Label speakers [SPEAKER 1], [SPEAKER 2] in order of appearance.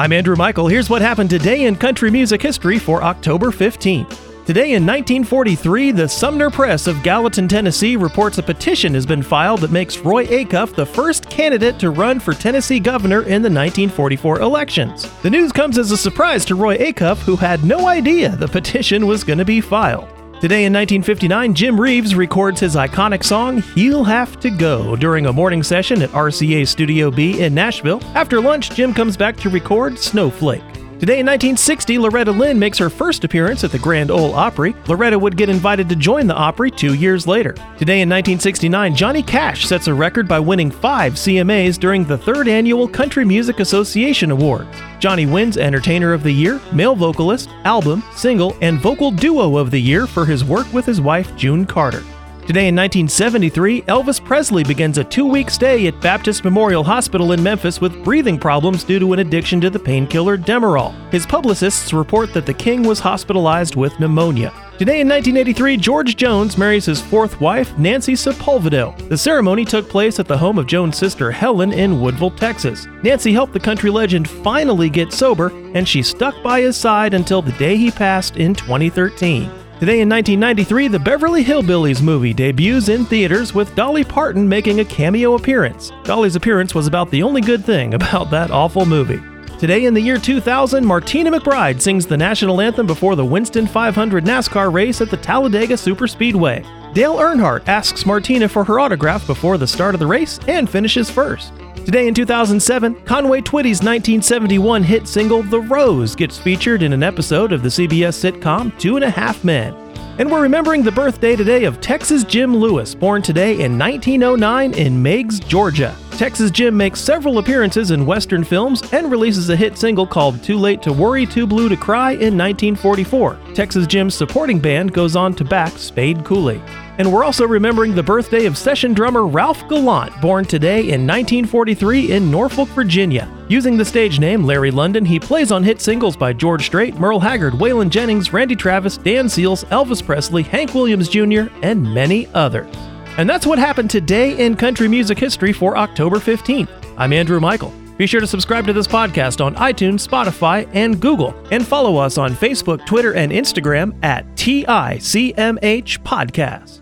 [SPEAKER 1] I'm Andrew Michael. Here's what happened today in country music history for October 15th. Today in 1943, the Sumner Press of Gallatin, Tennessee reports a petition has been filed that makes Roy Acuff the first candidate to run for Tennessee governor in the 1944 elections. The news comes as a surprise to Roy Acuff, who had no idea the petition was going to be filed. Today in 1959, Jim Reeves records his iconic song, He'll Have to Go, during a morning session at RCA Studio B in Nashville. After lunch, Jim comes back to record Snowflake. Today in 1960, Loretta Lynn makes her first appearance at the Grand Ole Opry. Loretta would get invited to join the Opry two years later. Today in 1969, Johnny Cash sets a record by winning five CMAs during the third annual Country Music Association Awards. Johnny wins Entertainer of the Year, Male Vocalist, Album, Single, and Vocal Duo of the Year for his work with his wife June Carter. Today in 1973, Elvis Presley begins a two week stay at Baptist Memorial Hospital in Memphis with breathing problems due to an addiction to the painkiller Demerol. His publicists report that the king was hospitalized with pneumonia. Today in 1983, George Jones marries his fourth wife, Nancy Sepulvado. The ceremony took place at the home of Jones' sister Helen in Woodville, Texas. Nancy helped the country legend finally get sober, and she stuck by his side until the day he passed in 2013. Today in 1993, the Beverly Hillbillies movie debuts in theaters with Dolly Parton making a cameo appearance. Dolly's appearance was about the only good thing about that awful movie. Today in the year 2000, Martina McBride sings the national anthem before the Winston 500 NASCAR race at the Talladega Superspeedway. Dale Earnhardt asks Martina for her autograph before the start of the race and finishes first. Today in 2007, Conway Twitty's 1971 hit single The Rose gets featured in an episode of the CBS sitcom Two and a Half Men. And we're remembering the birthday today of Texas Jim Lewis, born today in 1909 in Meigs, Georgia. Texas Jim makes several appearances in Western films and releases a hit single called Too Late to Worry, Too Blue to Cry in 1944. Texas Jim's supporting band goes on to back Spade Cooley. And we're also remembering the birthday of session drummer Ralph Gallant, born today in 1943 in Norfolk, Virginia. Using the stage name Larry London, he plays on hit singles by George Strait, Merle Haggard, Waylon Jennings, Randy Travis, Dan Seals, Elvis Presley, Hank Williams Jr., and many others. And that's what happened today in country music history for October 15th. I'm Andrew Michael. Be sure to subscribe to this podcast on iTunes, Spotify, and Google, and follow us on Facebook, Twitter, and Instagram at TICMH Podcast.